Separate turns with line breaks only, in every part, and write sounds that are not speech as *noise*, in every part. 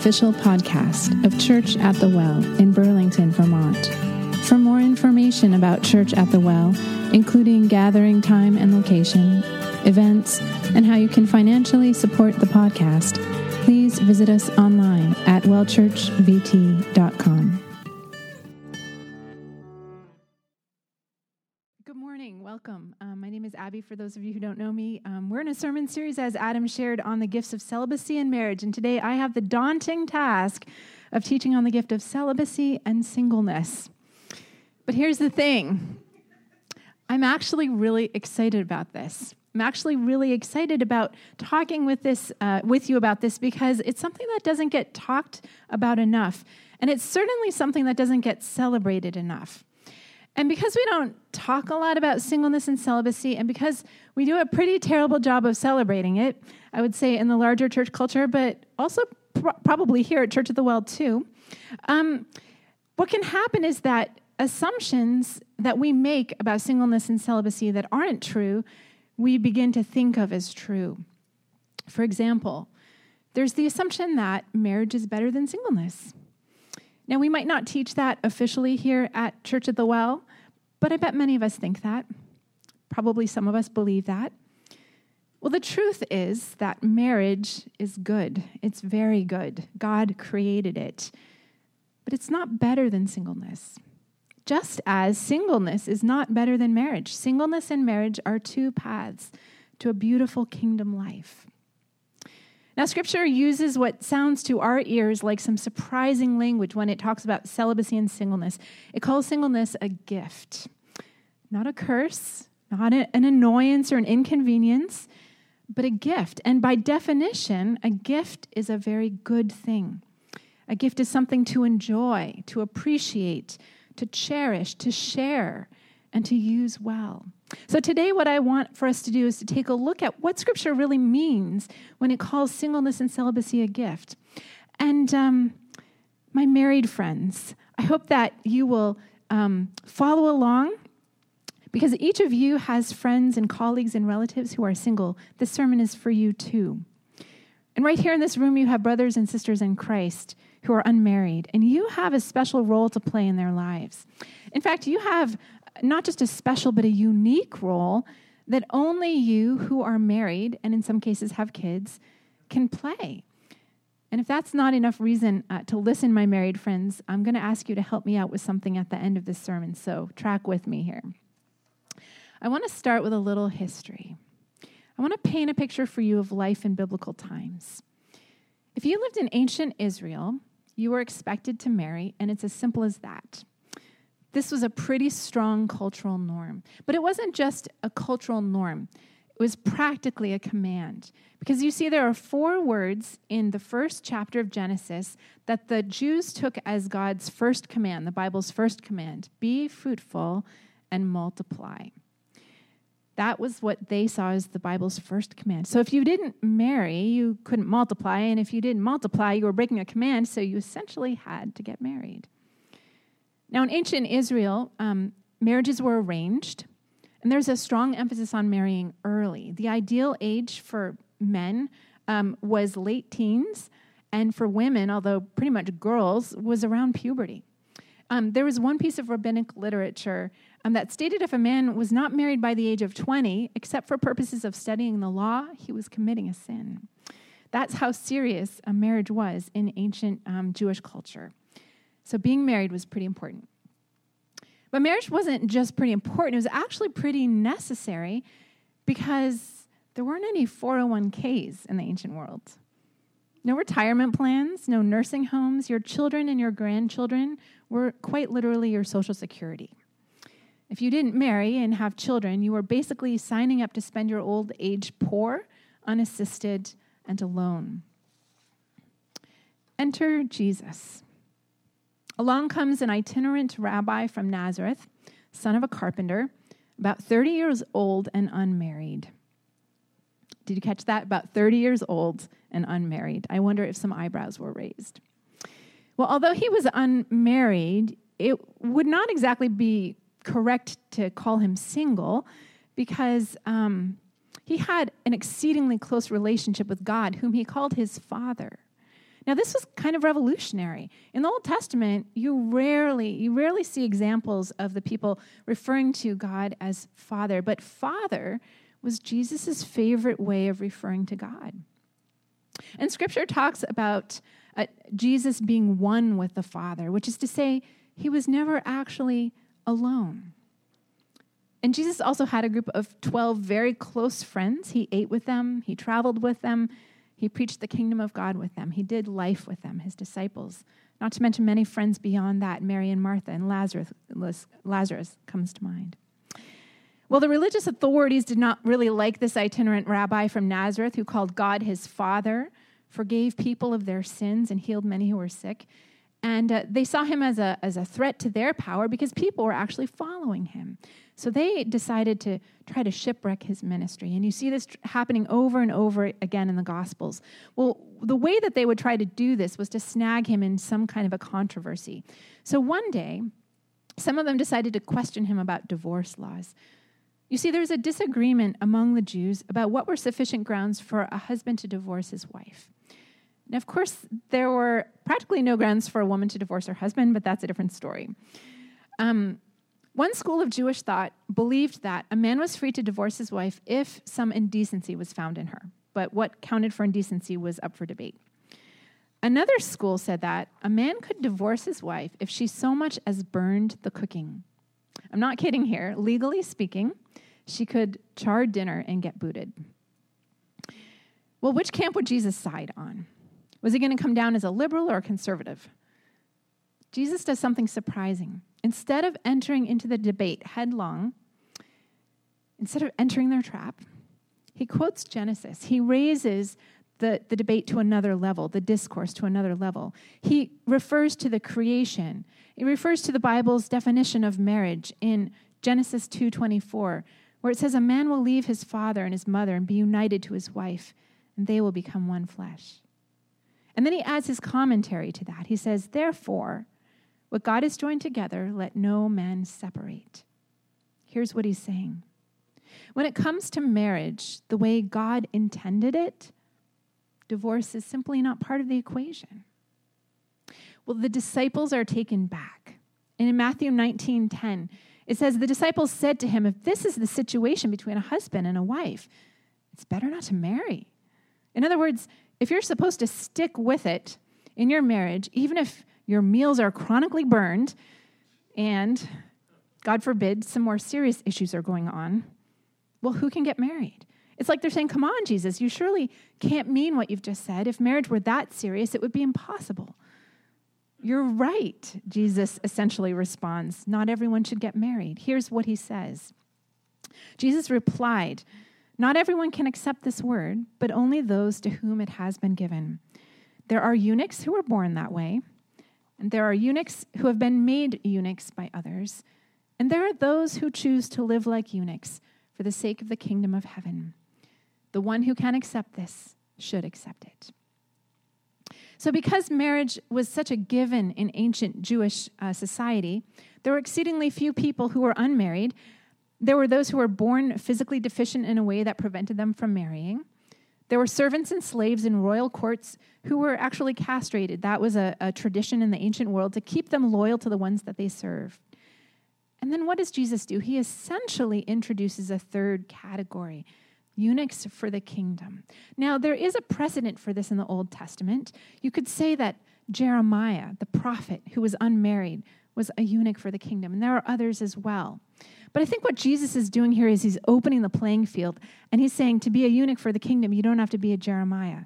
official podcast of Church at the Well in Burlington, Vermont. For more information about Church at the Well, including gathering time and location, events, and how you can financially support the podcast, please visit us online at wellchurchvt.com. Abby. For those of you who don't know me, um, we're in a sermon series, as Adam shared, on the gifts of celibacy and marriage. And today I have the daunting task of teaching on the gift of celibacy and singleness. But here's the thing I'm actually really excited about this. I'm actually really excited about talking with this uh, with you about this because it's something that doesn't get talked about enough, and it's certainly something that doesn't get celebrated enough. And because we don't talk a lot about singleness and celibacy, and because we do a pretty terrible job of celebrating it, I would say in the larger church culture, but also pr- probably here at Church of the Well too, um, what can happen is that assumptions that we make about singleness and celibacy that aren't true we begin to think of as true. For example, there's the assumption that marriage is better than singleness. Now, we might not teach that officially here at Church at the Well, but I bet many of us think that. Probably some of us believe that. Well, the truth is that marriage is good. It's very good. God created it. But it's not better than singleness just as singleness is not better than marriage. Singleness and marriage are two paths to a beautiful kingdom life. Now, scripture uses what sounds to our ears like some surprising language when it talks about celibacy and singleness. It calls singleness a gift, not a curse, not an annoyance or an inconvenience, but a gift. And by definition, a gift is a very good thing. A gift is something to enjoy, to appreciate, to cherish, to share, and to use well. So, today, what I want for us to do is to take a look at what Scripture really means when it calls singleness and celibacy a gift. And um, my married friends, I hope that you will um, follow along because each of you has friends and colleagues and relatives who are single. This sermon is for you too. And right here in this room, you have brothers and sisters in Christ who are unmarried, and you have a special role to play in their lives. In fact, you have not just a special, but a unique role that only you who are married, and in some cases have kids, can play. And if that's not enough reason uh, to listen, my married friends, I'm going to ask you to help me out with something at the end of this sermon. So track with me here. I want to start with a little history. I want to paint a picture for you of life in biblical times. If you lived in ancient Israel, you were expected to marry, and it's as simple as that. This was a pretty strong cultural norm. But it wasn't just a cultural norm, it was practically a command. Because you see, there are four words in the first chapter of Genesis that the Jews took as God's first command, the Bible's first command be fruitful and multiply. That was what they saw as the Bible's first command. So if you didn't marry, you couldn't multiply. And if you didn't multiply, you were breaking a command. So you essentially had to get married. Now, in ancient Israel, um, marriages were arranged, and there's a strong emphasis on marrying early. The ideal age for men um, was late teens, and for women, although pretty much girls, was around puberty. Um, there was one piece of rabbinic literature um, that stated if a man was not married by the age of 20, except for purposes of studying the law, he was committing a sin. That's how serious a marriage was in ancient um, Jewish culture. So being married was pretty important. But marriage wasn't just pretty important, it was actually pretty necessary because there weren't any 401ks in the ancient world. No retirement plans, no nursing homes. Your children and your grandchildren were quite literally your social security. If you didn't marry and have children, you were basically signing up to spend your old age poor, unassisted, and alone. Enter Jesus. Along comes an itinerant rabbi from Nazareth, son of a carpenter, about 30 years old and unmarried. Did you catch that? About 30 years old and unmarried. I wonder if some eyebrows were raised. Well, although he was unmarried, it would not exactly be correct to call him single because um, he had an exceedingly close relationship with God, whom he called his father. Now, this was kind of revolutionary. In the Old Testament, you rarely, you rarely see examples of the people referring to God as Father, but Father was Jesus' favorite way of referring to God. And Scripture talks about uh, Jesus being one with the Father, which is to say, he was never actually alone. And Jesus also had a group of 12 very close friends. He ate with them, he traveled with them, he preached the kingdom of God with them, he did life with them, his disciples. Not to mention many friends beyond that, Mary and Martha and Lazarus, Lazarus comes to mind. Well, the religious authorities did not really like this itinerant rabbi from Nazareth who called God his father, forgave people of their sins, and healed many who were sick. And uh, they saw him as a, as a threat to their power because people were actually following him. So they decided to try to shipwreck his ministry. And you see this happening over and over again in the Gospels. Well, the way that they would try to do this was to snag him in some kind of a controversy. So one day, some of them decided to question him about divorce laws. You see, there was a disagreement among the Jews about what were sufficient grounds for a husband to divorce his wife. Now, of course, there were practically no grounds for a woman to divorce her husband, but that's a different story. Um, one school of Jewish thought believed that a man was free to divorce his wife if some indecency was found in her, but what counted for indecency was up for debate. Another school said that a man could divorce his wife if she so much as burned the cooking. I'm not kidding here. Legally speaking, she could char dinner and get booted. Well, which camp would Jesus side on? Was he going to come down as a liberal or a conservative? Jesus does something surprising. Instead of entering into the debate headlong, instead of entering their trap, he quotes Genesis. He raises the, the debate to another level, the discourse to another level. He refers to the creation. He refers to the Bible's definition of marriage in Genesis 2:24, where it says a man will leave his father and his mother and be united to his wife, and they will become one flesh. And then he adds his commentary to that. He says, Therefore, what God has joined together, let no man separate. Here's what he's saying When it comes to marriage, the way God intended it, divorce is simply not part of the equation. Well, the disciples are taken back. And in Matthew 19 10, it says, The disciples said to him, If this is the situation between a husband and a wife, it's better not to marry. In other words, if you're supposed to stick with it in your marriage, even if your meals are chronically burned and, God forbid, some more serious issues are going on, well, who can get married? It's like they're saying, Come on, Jesus, you surely can't mean what you've just said. If marriage were that serious, it would be impossible. You're right, Jesus essentially responds. Not everyone should get married. Here's what he says Jesus replied, not everyone can accept this word, but only those to whom it has been given. There are eunuchs who are born that way, and there are eunuchs who have been made eunuchs by others, and there are those who choose to live like eunuchs for the sake of the kingdom of heaven. The one who can accept this should accept it. So, because marriage was such a given in ancient Jewish uh, society, there were exceedingly few people who were unmarried there were those who were born physically deficient in a way that prevented them from marrying. There were servants and slaves in royal courts who were actually castrated. That was a, a, tradition in the ancient world to keep them loyal to the ones that they served. And then what does Jesus do? He essentially introduces a third category eunuchs for the kingdom. Now, there is a precedent for this in the Old Testament. You could say that Jeremiah, the prophet who was unmarried, was a eunuch for the kingdom, and there are others as well. But I think what Jesus is doing here is he's opening the playing field and he's saying to be a eunuch for the kingdom, you don't have to be a Jeremiah.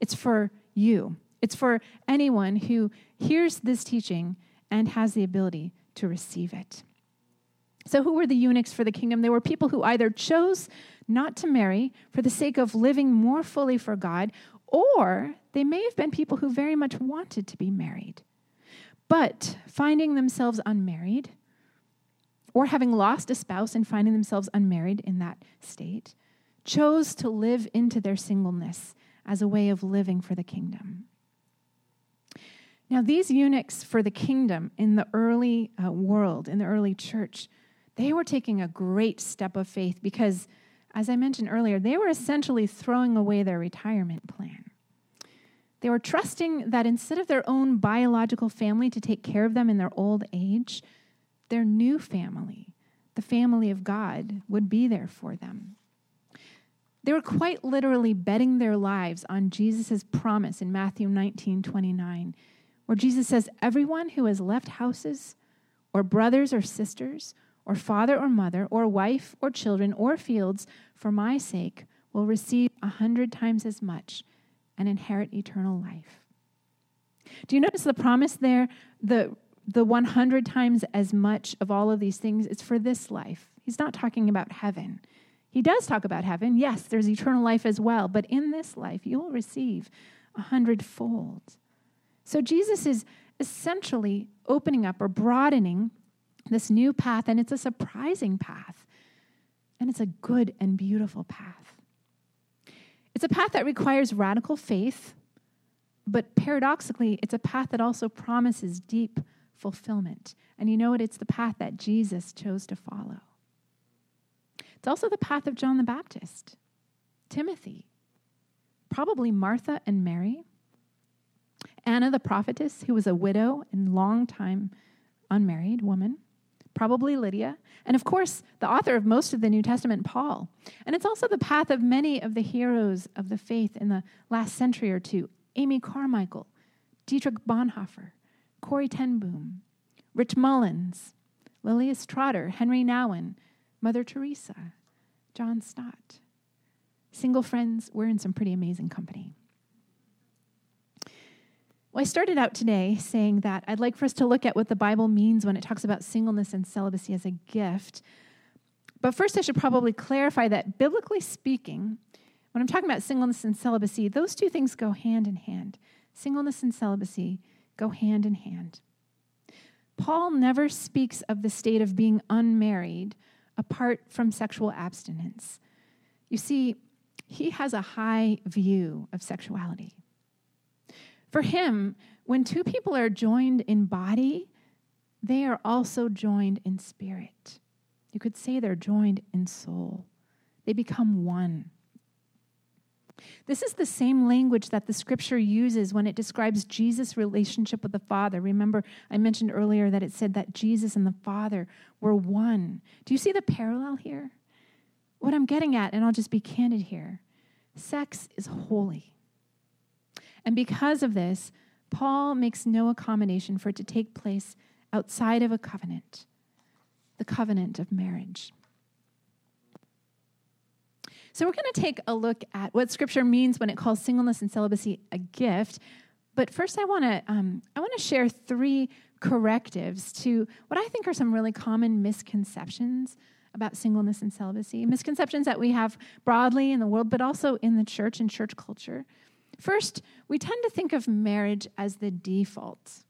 It's for you, it's for anyone who hears this teaching and has the ability to receive it. So, who were the eunuchs for the kingdom? They were people who either chose not to marry for the sake of living more fully for God, or they may have been people who very much wanted to be married. But finding themselves unmarried, or having lost a spouse and finding themselves unmarried in that state, chose to live into their singleness as a way of living for the kingdom. Now, these eunuchs for the kingdom in the early uh, world, in the early church, they were taking a great step of faith because, as I mentioned earlier, they were essentially throwing away their retirement plan. They were trusting that instead of their own biological family to take care of them in their old age, their new family, the family of God, would be there for them. They were quite literally betting their lives on Jesus' promise in Matthew 19 29, where Jesus says, Everyone who has left houses, or brothers or sisters, or father or mother, or wife or children, or fields, for my sake, will receive a hundred times as much and inherit eternal life. Do you notice the promise there? The, the 100 times as much of all of these things is for this life. He's not talking about heaven. He does talk about heaven. Yes, there's eternal life as well, but in this life, you will receive a hundredfold. So Jesus is essentially opening up or broadening this new path, and it's a surprising path. And it's a good and beautiful path. It's a path that requires radical faith, but paradoxically, it's a path that also promises deep fulfillment. And you know what? It's the path that Jesus chose to follow. It's also the path of John the Baptist, Timothy, probably Martha and Mary, Anna the prophetess, who was a widow and long time unmarried woman, probably Lydia, and of course, the author of most of the New Testament, Paul. And it's also the path of many of the heroes of the faith in the last century or two Amy Carmichael, Dietrich Bonhoeffer, Corrie ten Boom, Rich Mullins, Lilias Trotter, Henri Nouwen, Mother Teresa, John Stott. Single friends, we're in some pretty amazing company. Well, I started out today saying that I'd like for us to look at what the Bible means when it talks about singleness and celibacy as a gift. But first, I should probably clarify that biblically speaking, when I'm talking about singleness and celibacy, those two things go hand in hand. Singleness and celibacy go hand in hand. Paul never speaks of the state of being unmarried apart from sexual abstinence. You see, he has a high view of sexuality. For him, when two people are joined in body, they are also joined in spirit. You could say they're joined in soul. They become one. This is the same language that the scripture uses when it describes Jesus' relationship with the Father. Remember, I mentioned earlier that it said that Jesus and the Father were one. Do you see the parallel here? What I'm getting at, and I'll just be candid here sex is holy. And because of this, Paul makes no accommodation for it to take place outside of a covenant, the covenant of marriage. So, we're going to take a look at what Scripture means when it calls singleness and celibacy a gift. But first, I want to um, I want to share three correctives to what I think are some really common misconceptions about singleness and celibacy. Misconceptions that we have broadly in the world, but also in the church and church culture. First, we tend to think of marriage as the default.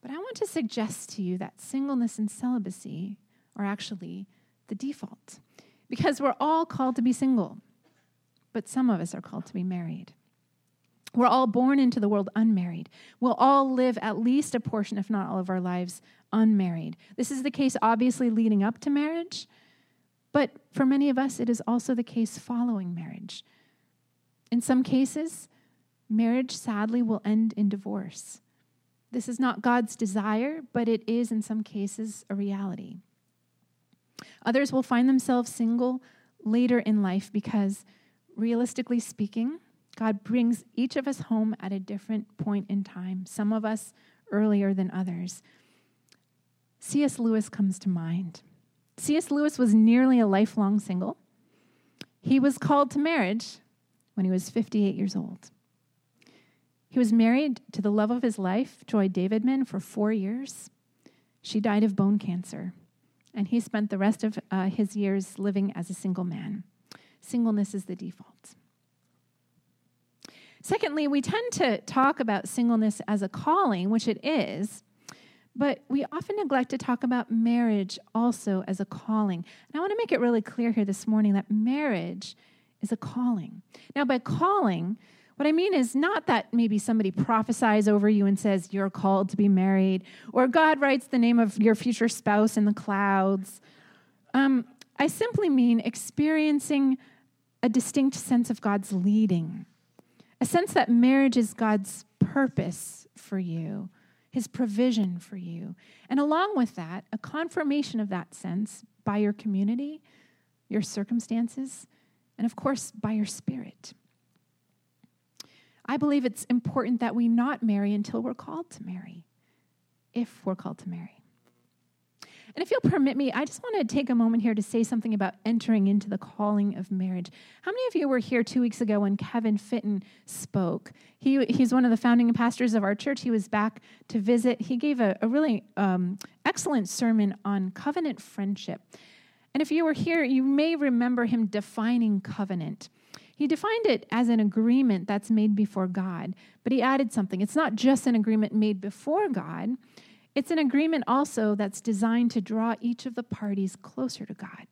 But I want to suggest to you that singleness and celibacy are actually the default. Because we're all called to be single, but some of us are called to be married. We're all born into the world unmarried. We'll all live at least a portion, if not all of our lives, unmarried. This is the case, obviously, leading up to marriage, but for many of us, it is also the case following marriage. In some cases, marriage sadly will end in divorce. This is not God's desire, but it is in some cases a reality. Others will find themselves single later in life because, realistically speaking, God brings each of us home at a different point in time, some of us earlier than others. C.S. Lewis comes to mind. C.S. Lewis was nearly a lifelong single. He was called to marriage when he was 58 years old. He was married to the love of his life, Joy Davidman, for four years. She died of bone cancer, and he spent the rest of uh, his years living as a single man. Singleness is the default. Secondly, we tend to talk about singleness as a calling, which it is, but we often neglect to talk about marriage also as a calling. And I want to make it really clear here this morning that marriage is a calling. Now, by calling, what I mean is not that maybe somebody prophesies over you and says you're called to be married, or God writes the name of your future spouse in the clouds. Um, I simply mean experiencing a distinct sense of God's leading, a sense that marriage is God's purpose for you, his provision for you. And along with that, a confirmation of that sense by your community, your circumstances, and of course, by your spirit. I believe it's important that we not marry until we're called to marry, if we're called to marry. And if you'll permit me, I just want to take a moment here to say something about entering into the calling of marriage. How many of you were here two weeks ago when Kevin Fitton spoke? He, he's one of the founding pastors of our church. He was back to visit. He gave a, a really um, excellent sermon on covenant friendship. And if you were here, you may remember him defining covenant. He defined it as an agreement that's made before God, but he added something. It's not just an agreement made before God, it's an agreement also that's designed to draw each of the parties closer to God.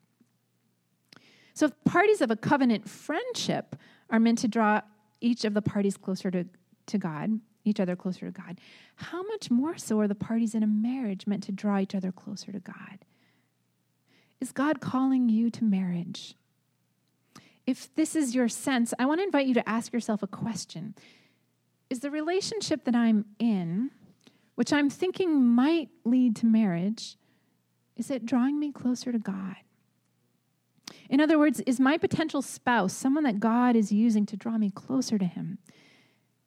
So, if parties of a covenant friendship are meant to draw each of the parties closer to, to God, each other closer to God, how much more so are the parties in a marriage meant to draw each other closer to God? Is God calling you to marriage? If this is your sense, I want to invite you to ask yourself a question Is the relationship that I'm in which I'm thinking might lead to marriage, is it drawing me closer to God? In other words, is my potential spouse someone that God is using to draw me closer to Him?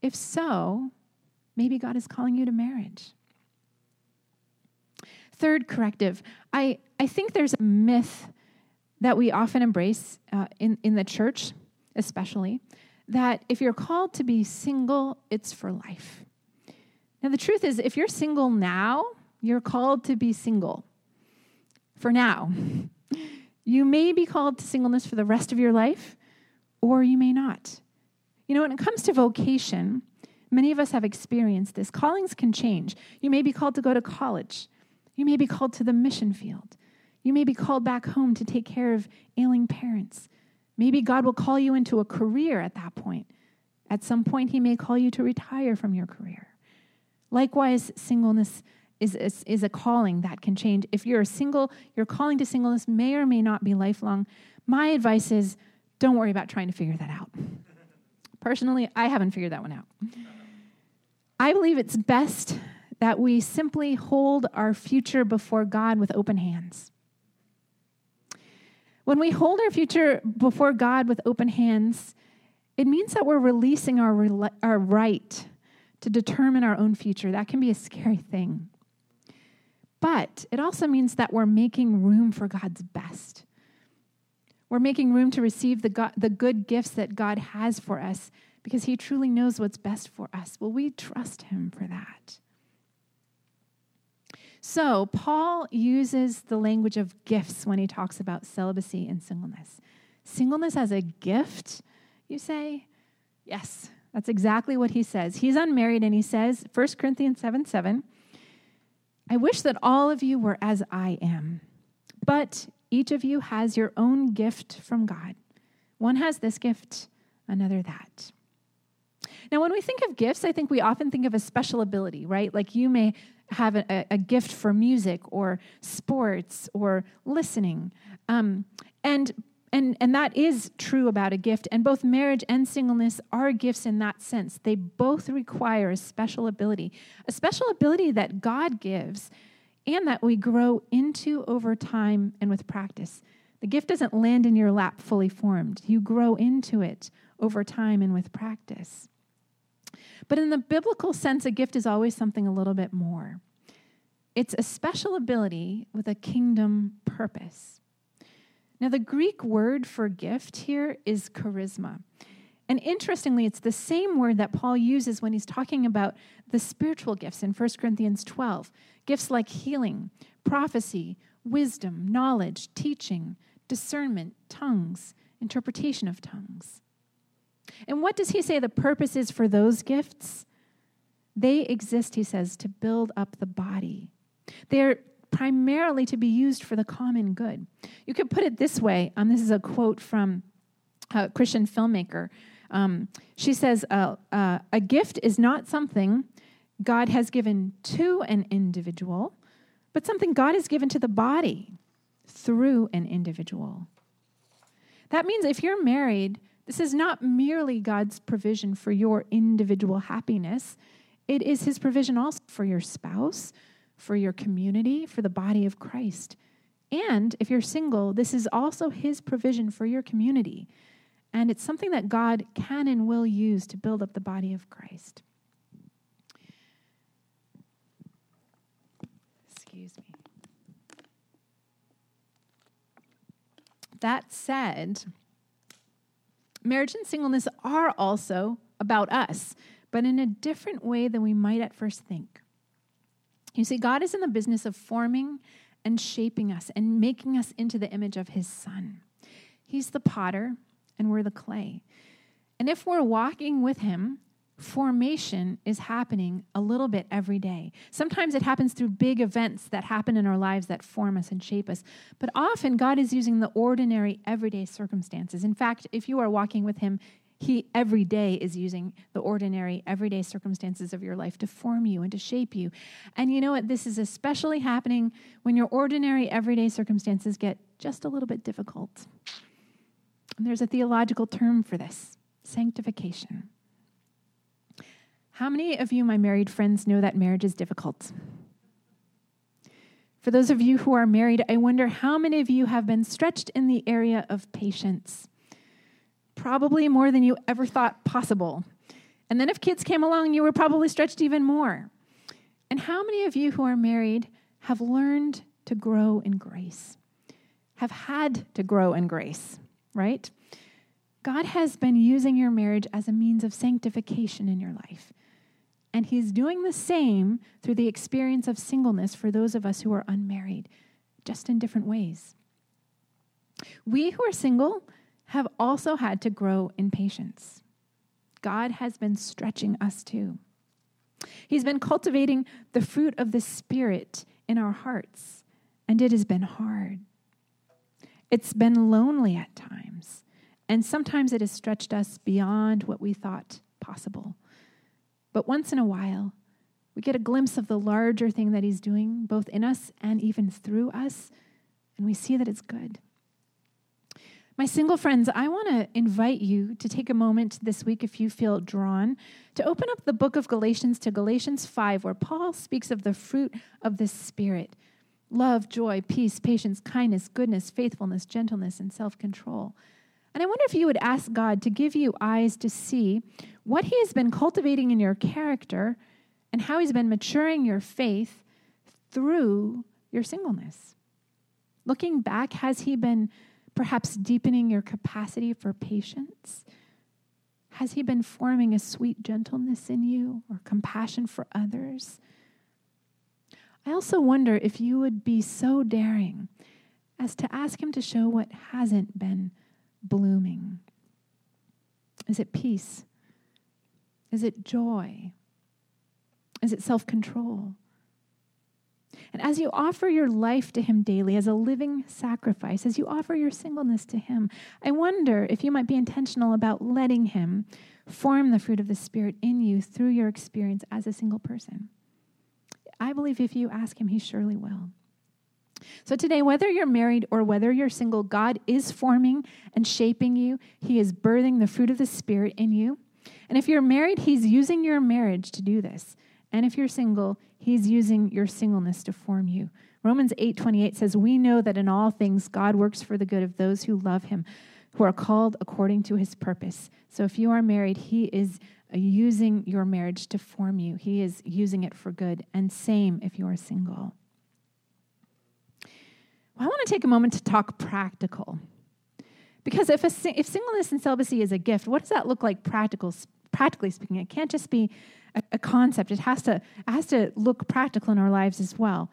If so, maybe God is calling you to marriage. Third corrective I, I think there's a myth that we often embrace uh, in, in the church, especially, that if you're called to be single, it's for life. Now, the truth is, if you're single now, you're called to be single for now. *laughs* You may be called to singleness for the rest of your life, or you may not. You know, when it comes to vocation, many of us have experienced this. Callings can change. You may be called to go to college, you may be called to the mission field, you may be called back home to take care of ailing parents. Maybe God will call you into a career at that point. At some point, He may call you to retire from your career. Likewise, singleness is, is, is, a calling that can change. If you're a single, your calling to singleness may or may not be lifelong. My advice is don't worry about trying to figure that out. Personally, I haven't figured that one out. I believe it's best that we simply hold our future before God with open hands. When we hold our future before God with open hands, it means that we're releasing our, our right to determine our own future. That can be a scary thing. But it also means that we're making room for God's best. We're making room to receive the, God, the good gifts that God has for us because He truly knows what's best for us. Will we trust Him for that? So, Paul uses the language of gifts when he talks about celibacy and singleness. Singleness as a gift, you say? Yes, that's exactly what he says. He's unmarried and he says, 1 Corinthians 7 7, I wish that all of you were as I am, but each of you has your own gift from God. One has this gift, another that. Now, when we think of gifts, I think we often think of a special ability, right? Like you may have a, a gift for music or sports or listening. Um, and and, and that is true about a gift. And both marriage and singleness are gifts in that sense. They both require a special ability, a special ability that God gives and that we grow into over time and with practice. The gift doesn't land in your lap fully formed, you grow into it over time and with practice. But in the biblical sense, a gift is always something a little bit more. It's a special ability with a kingdom purpose. Now, the Greek word for gift here is charisma. And interestingly, it's the same word that Paul uses when he's talking about the spiritual gifts in 1 Corinthians 12 gifts like healing, prophecy, wisdom, knowledge, teaching, discernment, tongues, interpretation of tongues. And what does he say the purpose is for those gifts? They exist, he says, to build up the body. They're primarily to be used for the common good. You could put it this way um, this is a quote from a Christian filmmaker. Um, she says, uh, uh, A gift is not something God has given to an individual, but something God has given to the body through an individual. That means if you're married, This is not merely God's provision for your individual happiness, it is His provision also for your spouse, for your community, for the body of Christ. And if you're single, this is also His provision for your community. And it's something that God can and will use to build up the body of Christ. Excuse me. That said, marriage and singleness are also about us, but in a different way than we might at first think. You see, God is in the business of forming and shaping us and making us into the image of His Son. He's the potter, and we're the clay. And if we're walking with Him, formation is happening a little bit every day. Sometimes it happens through big events that happen in our lives that form us and shape us. But often God is using the ordinary, everyday circumstances. In fact, if you are walking with Him, He every day is using the ordinary, everyday circumstances of your life to form you and to shape you. And you know what? This is especially happening when your ordinary, everyday circumstances get just a little bit difficult. And there's a theological term for this sanctification. How many of you, my married friends, know that marriage is difficult? For those of you who are married, I wonder how many of you have been stretched in the area of patience? Probably more than you ever thought possible. And then if kids came along, you were probably stretched even more. And how many of you who are married have learned to grow in grace? Have had to grow in grace, right? God has been using your marriage as a means of sanctification in your life. And he's doing the same through the experience of singleness for those of us who are unmarried, just in different ways. We who are single have also had to grow in patience. God has been stretching us too. He's been cultivating the fruit of the Spirit in our hearts, and it has been hard. It's been lonely at times, and sometimes it has stretched us beyond what we thought possible. But once in a while, we get a glimpse of the larger thing that He's doing, both in us and even through us, and we see that it's good. My single friends, I want to invite you to take a moment this week, if you feel drawn, to open up the book of Galatians to Galatians 5, where Paul speaks of the fruit of the Spirit love, joy, peace, patience, kindness, goodness, faithfulness, gentleness, and self control. And I wonder if you would ask God to give you eyes to see what He has been cultivating in your character and how He's been maturing your faith through your singleness. Looking back, has He been perhaps deepening your capacity for patience? Has He been forming a sweet gentleness in you or compassion for others? I also wonder if you would be so daring as to ask Him to show what hasn't been blooming? Is it peace? Is it joy? Is it self control? And as you offer your life to Him daily as a living sacrifice, as you offer your singleness to Him, I wonder if you might be intentional about letting Him form the fruit of the Spirit in you through your experience as a single person. I believe if you ask Him, He surely will. So, today, whether you're married or whether you're single, God is forming and shaping you. He is birthing the fruit of the Spirit in you. And if you're married, He's using your marriage to do this. And if you're single, He's using your singleness to form you. Romans 8 28 says, We know that in all things God works for the good of those who love Him, who are called according to His purpose. So, if you are married, He is uh, using your marriage to form you, He is using it for good. And same if you are single. Well, I want to take a moment to talk practical. Because if, a, if singleness and celibacy is a gift, what does that look like practical, practically speaking? It can't just be a, a concept, it has, to, it has to look practical in our lives as well.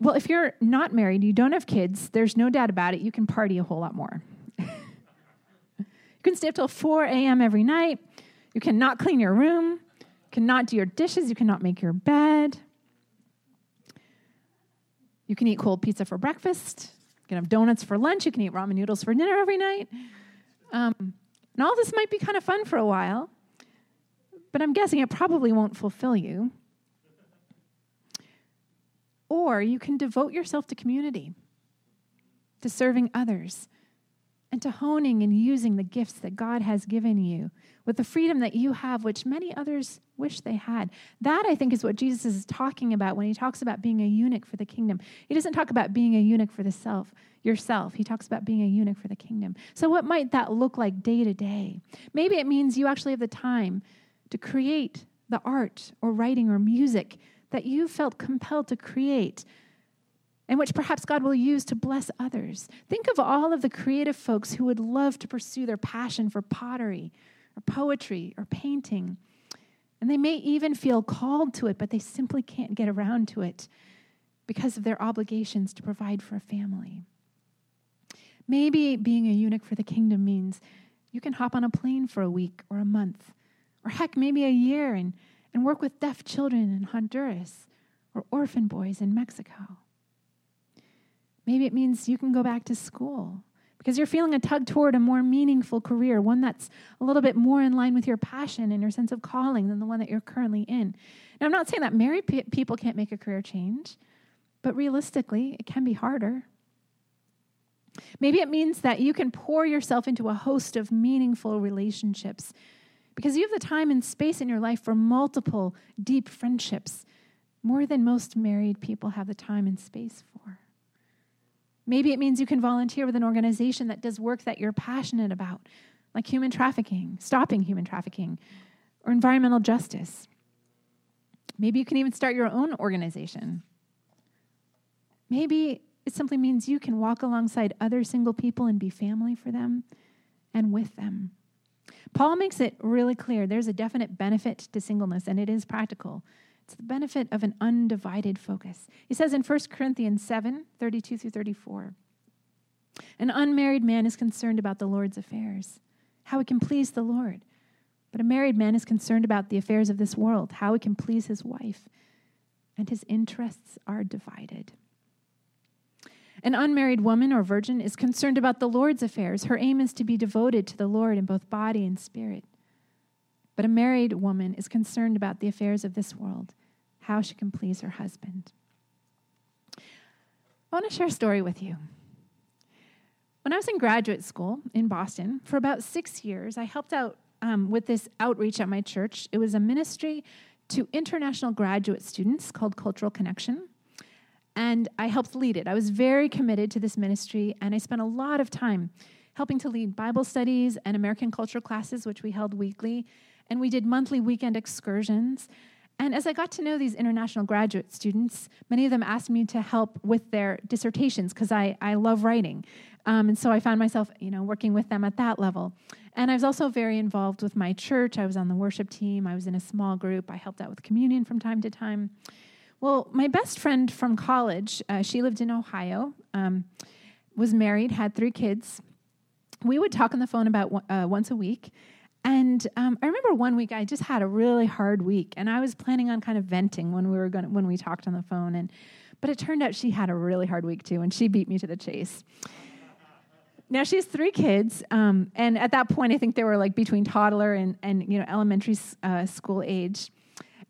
Well, if you're not married, you don't have kids, there's no doubt about it, you can party a whole lot more. *laughs* you can stay up till 4 a.m. every night. You cannot clean your room, you cannot do your dishes, you cannot make your bed. You can eat cold pizza for breakfast. You can have donuts for lunch. You can eat ramen noodles for dinner every night. Um, and all this might be kind of fun for a while, but I'm guessing it probably won't fulfill you. Or you can devote yourself to community, to serving others, and to honing and using the gifts that God has given you with the freedom that you have, which many others wish they had. That, I think, is what Jesus is talking about when he talks about being a eunuch for the kingdom. He doesn't talk about being a eunuch for the self, yourself. He talks about being a eunuch for the kingdom. So, what might that look like day to day? Maybe it means you actually have the time to create the art or writing or music that you felt compelled to create and which perhaps God will use to bless others. Think of all of the creative folks who would love to pursue their passion for pottery or poetry or painting. And they may even feel called to it, but they simply can't get around to it because of their obligations to provide for a family. Maybe being a eunuch for the kingdom means you can hop on a plane for a week or a month, or heck, maybe a year, and, and work with deaf children in Honduras or orphan boys in Mexico. Maybe it means you can go back to school because you're feeling a tug toward a more meaningful career, one that's a little bit more in line with your passion and your sense of calling than the one that you're currently in. Now, I'm not saying that married pe- people can't make a career change, but realistically, it can be harder. Maybe it means that you can pour yourself into a host of meaningful relationships because you have the time and space in your life for multiple deep friendships, more than most married people have the time and space for. Maybe it means you can volunteer with an organization that does work that you're passionate about, like human trafficking, stopping human trafficking, or environmental justice. Maybe you can even start your own organization. Maybe it simply means you can walk alongside other single people and be family for them and with them. Paul makes it really clear there's a definite benefit to singleness, and it is practical. It's the benefit of an undivided focus. He says in 1 Corinthians 7 32 through 34 An unmarried man is concerned about the Lord's affairs, how he can please the Lord. But a married man is concerned about the affairs of this world, how he can please his wife, and his interests are divided. An unmarried woman or virgin is concerned about the Lord's affairs. Her aim is to be devoted to the Lord in both body and spirit. But a married woman is concerned about the affairs of this world, how she can please her husband. I want to share a story with you. When I was in graduate school in Boston, for about six years, I helped out um, with this outreach at my church. It was a ministry to international graduate students called Cultural Connection. And I helped lead it. I was very committed to this ministry, and I spent a lot of time helping to lead Bible studies and American culture classes, which we held weekly, and we did monthly weekend excursions. And as I got to know these international graduate students, many of them asked me to help with their dissertations because I, I love writing. Um, and so I found myself, you know, working with them at that level. And I was also very involved with my church. I was on the worship team. I was in a small group. I helped out with communion from time to time. Well, my best friend from college, uh, she lived in Ohio, um, was married, had three kids. We would talk on the phone about uh, once a week. And um, I remember one week I just had a really hard week, and I was planning on kind of venting when we were going when we talked on the phone. And but it turned out she had a really hard week too, and she beat me to the chase. Now she has three kids, um, and at that point I think they were like between toddler and and you know elementary uh, school age.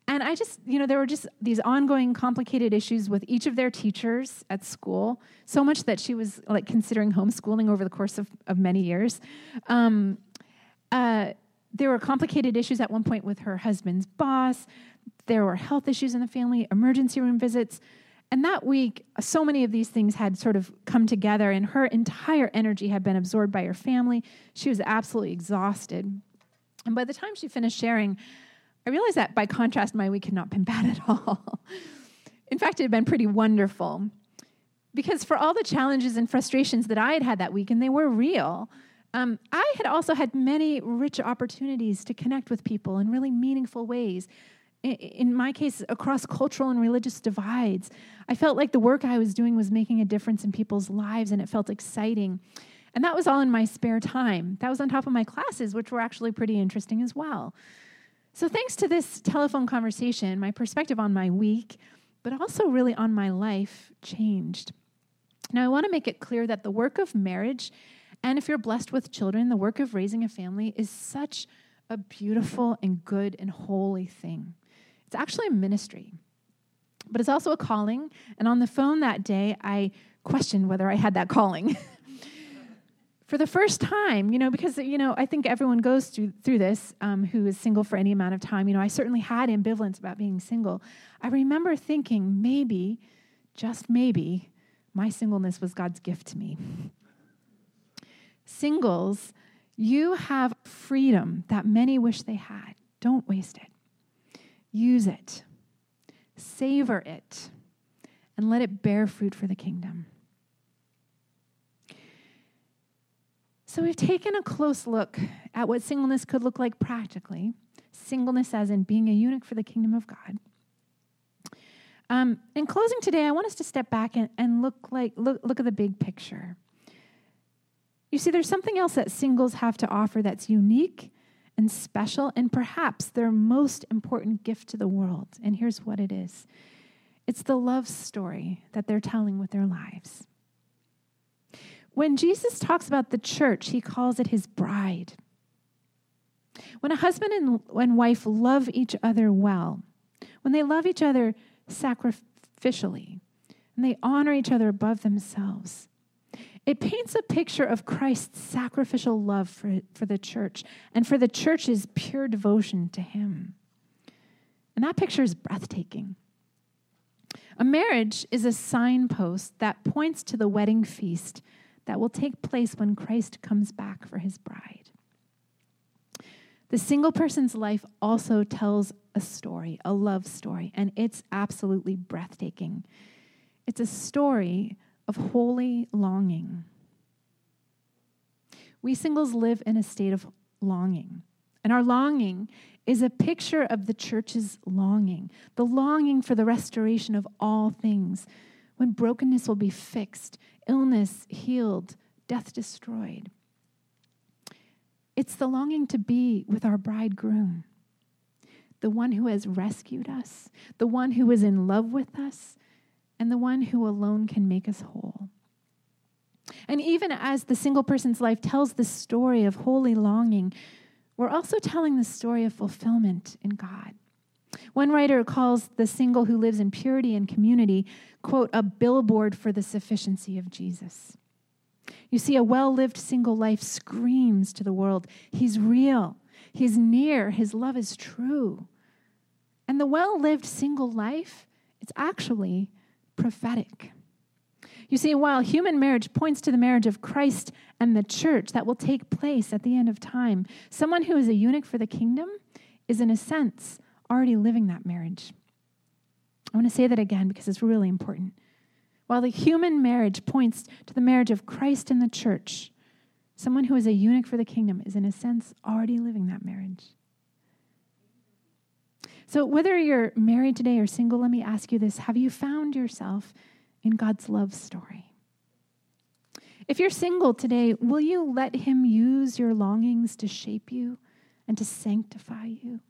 And I just, you know, there were just these ongoing complicated issues with each of their teachers at school, so much that she was like considering homeschooling over the course of, of many years. Um, uh, there were complicated issues at one point with her husband's boss. There were health issues in the family, emergency room visits. And that week, so many of these things had sort of come together, and her entire energy had been absorbed by her family. She was absolutely exhausted. And by the time she finished sharing, I realized that by contrast, my week had not been *laughs* bad at all. in fact, it had been pretty wonderful. Because for all the challenges and frustrations that I had had that week, and they were real, um, I had also had many rich opportunities to connect with people in really meaningful ways. In, in my case, across cultural and religious divides, I felt like the work I was doing was making a difference in people's lives, and it felt exciting. And that was all in my spare time. That was on top of my classes, which were actually pretty interesting as well. So, thanks to this telephone conversation, my perspective on my week, but also really on my life, changed. Now, I want to make it clear that the work of marriage and if you're blessed with children, the work of raising a family is such a beautiful and good and holy thing. It's actually a ministry, but it's also a calling. And on the phone that day, I questioned whether I had that calling. *laughs* for the first time, you know, because, you know, I think everyone goes through, through this um, who is single for any amount of time. You know, I certainly had ambivalence about being single. I remember thinking maybe, just maybe, my singleness was God's gift to me. *laughs* Singles, you have freedom that many wish they had. Don't waste it. Use it, savor it, and let it bear fruit for the kingdom. So, we've taken a close look at what singleness could look like practically singleness, as in being a eunuch for the kingdom of God. Um, in closing today, I want us to step back and, and look, like, look, look at the big picture. You see, there's something else that singles have to offer that's unique and special, and perhaps their most important gift to the world. And here's what it is it's the love story that they're telling with their lives. When Jesus talks about the church, he calls it his bride. When a husband and, wife love each other well, when they love each other sacrificially, and they honor each other above themselves, it paints a picture of Christ's sacrificial love for, for the church and for the church's pure devotion to him. And that picture is breathtaking. A marriage is a signpost that points to the wedding feast that will take place when Christ comes back for his bride. The single person's life also tells a story, a love story, and it's absolutely breathtaking. It's a story of holy longing. We singles live in a state of longing, and our longing is a picture of the church's longing, the longing for the restoration of all things, when brokenness will be fixed illness healed, death destroyed. It's the longing to be with our bridegroom, the one who has rescued us, the one who is in love with us, and the one who alone can make us whole. And even as the single person's life tells the story of holy longing, we're also telling the story of fulfillment in God. One writer calls the single who lives in purity and community, quote, a billboard for the sufficiency of Jesus. You see, a well lived single life screams to the world He's real, He's near, His love is true. And the well lived single life, it's actually prophetic. You see, while human marriage points to the marriage of Christ and the church that will take place at the end of time, someone who is a eunuch for the kingdom is, in a sense, already living that marriage. I want to say that again because it's really important. While the human marriage points to the marriage of Christ and the church, someone who is a eunuch for the kingdom is, in a sense, already living that marriage. So, whether you're married today or single, let me ask you this Have you found yourself in God's love story? If you're single today, will you let Him use your longings to shape you and to sanctify you?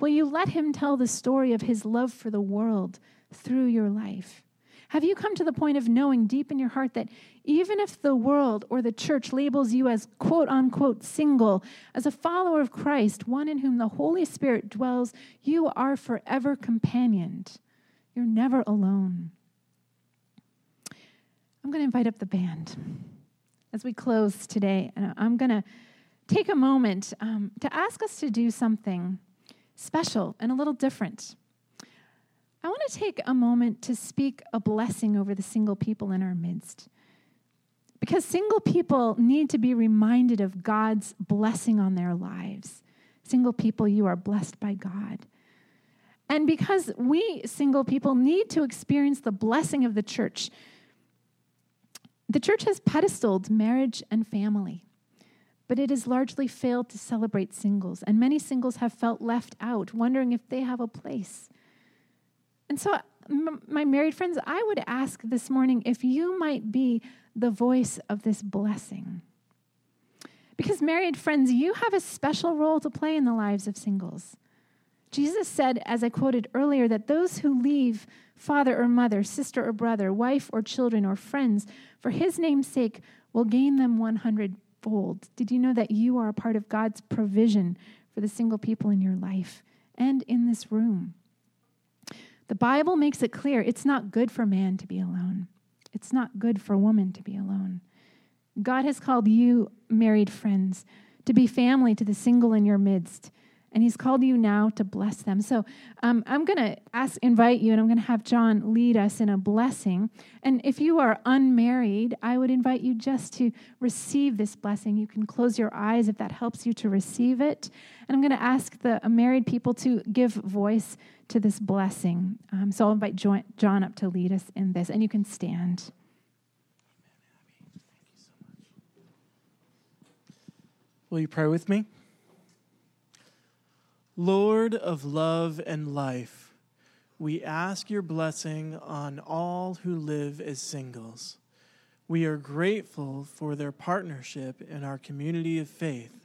Will you let Him tell the story of His love for the world through your life? Have you come to the point of knowing deep in your heart that even if the world or the church labels you as quote unquote single, as a follower of Christ, one in whom the Holy Spirit dwells, you are forever companioned? You're never alone. I'm going to invite up the band as we close today. And I'm going to take a moment um, to ask us to do something special and a little different. To take a moment to speak a blessing over the single people in our midst. Because single people need to be reminded of God's blessing on their lives. Single people, you are blessed by God. And because we single people need to experience the blessing of the church, the church has pedestaled marriage and family but it has largely failed to celebrate singles, and many singles have felt left out, wondering if they have a place. And so, m- my married friends, I would ask this morning if you might be the voice of this blessing. Because, married friends, you have a special role to play in the lives of singles. Jesus said, as I quoted earlier, that those who leave father or mother, sister or brother, wife or children or friends for his name's sake will gain them 100 fold. Did you know that you are a part of God's provision for the single people in your life and in this room? The Bible makes it clear it's not good for man to be alone. It's not good for woman to be alone. God has called you, married friends, to be family to the single in your midst and he's called you now to bless them. So um, I'm going to ask, invite you, and I'm going to have John lead us in a blessing. And if you are unmarried, I would invite you just to receive this blessing. You can close your eyes if that helps you to receive it. And I'm going to ask the married people to give voice to this blessing. Um, so I'll invite John up to lead us in this, and you can stand.
Will you pray with me? Lord of love and life, we ask your blessing on all who live as singles. We are grateful for their partnership in our community of faith.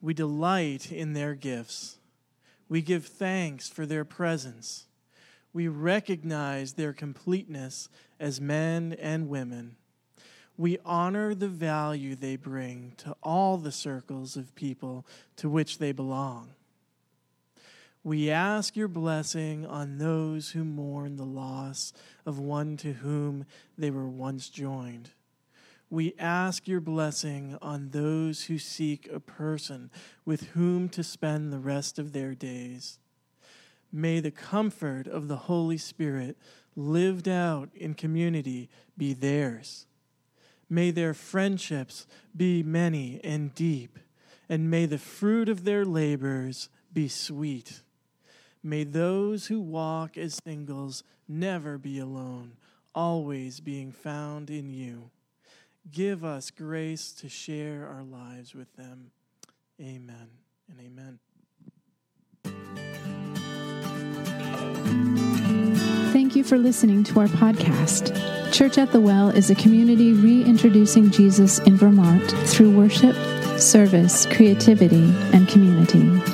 We delight in their gifts. We give thanks for their presence. We recognize their completeness as men and women. We honor the value they bring to all the circles of people to which they belong. We ask your blessing on those who mourn the loss of one to whom they were once joined. We ask your blessing on those who seek a person with whom to spend the rest of their days. May the comfort of the Holy Spirit lived out in community be theirs. May their friendships be many and deep, and may the fruit of their labors be sweet. May those who walk as singles never be alone, always being found in you. Give us grace to share our lives with them. Amen and amen.
Thank you for listening to our podcast. Church at the Well is a community reintroducing Jesus in Vermont through worship, service, creativity, and community.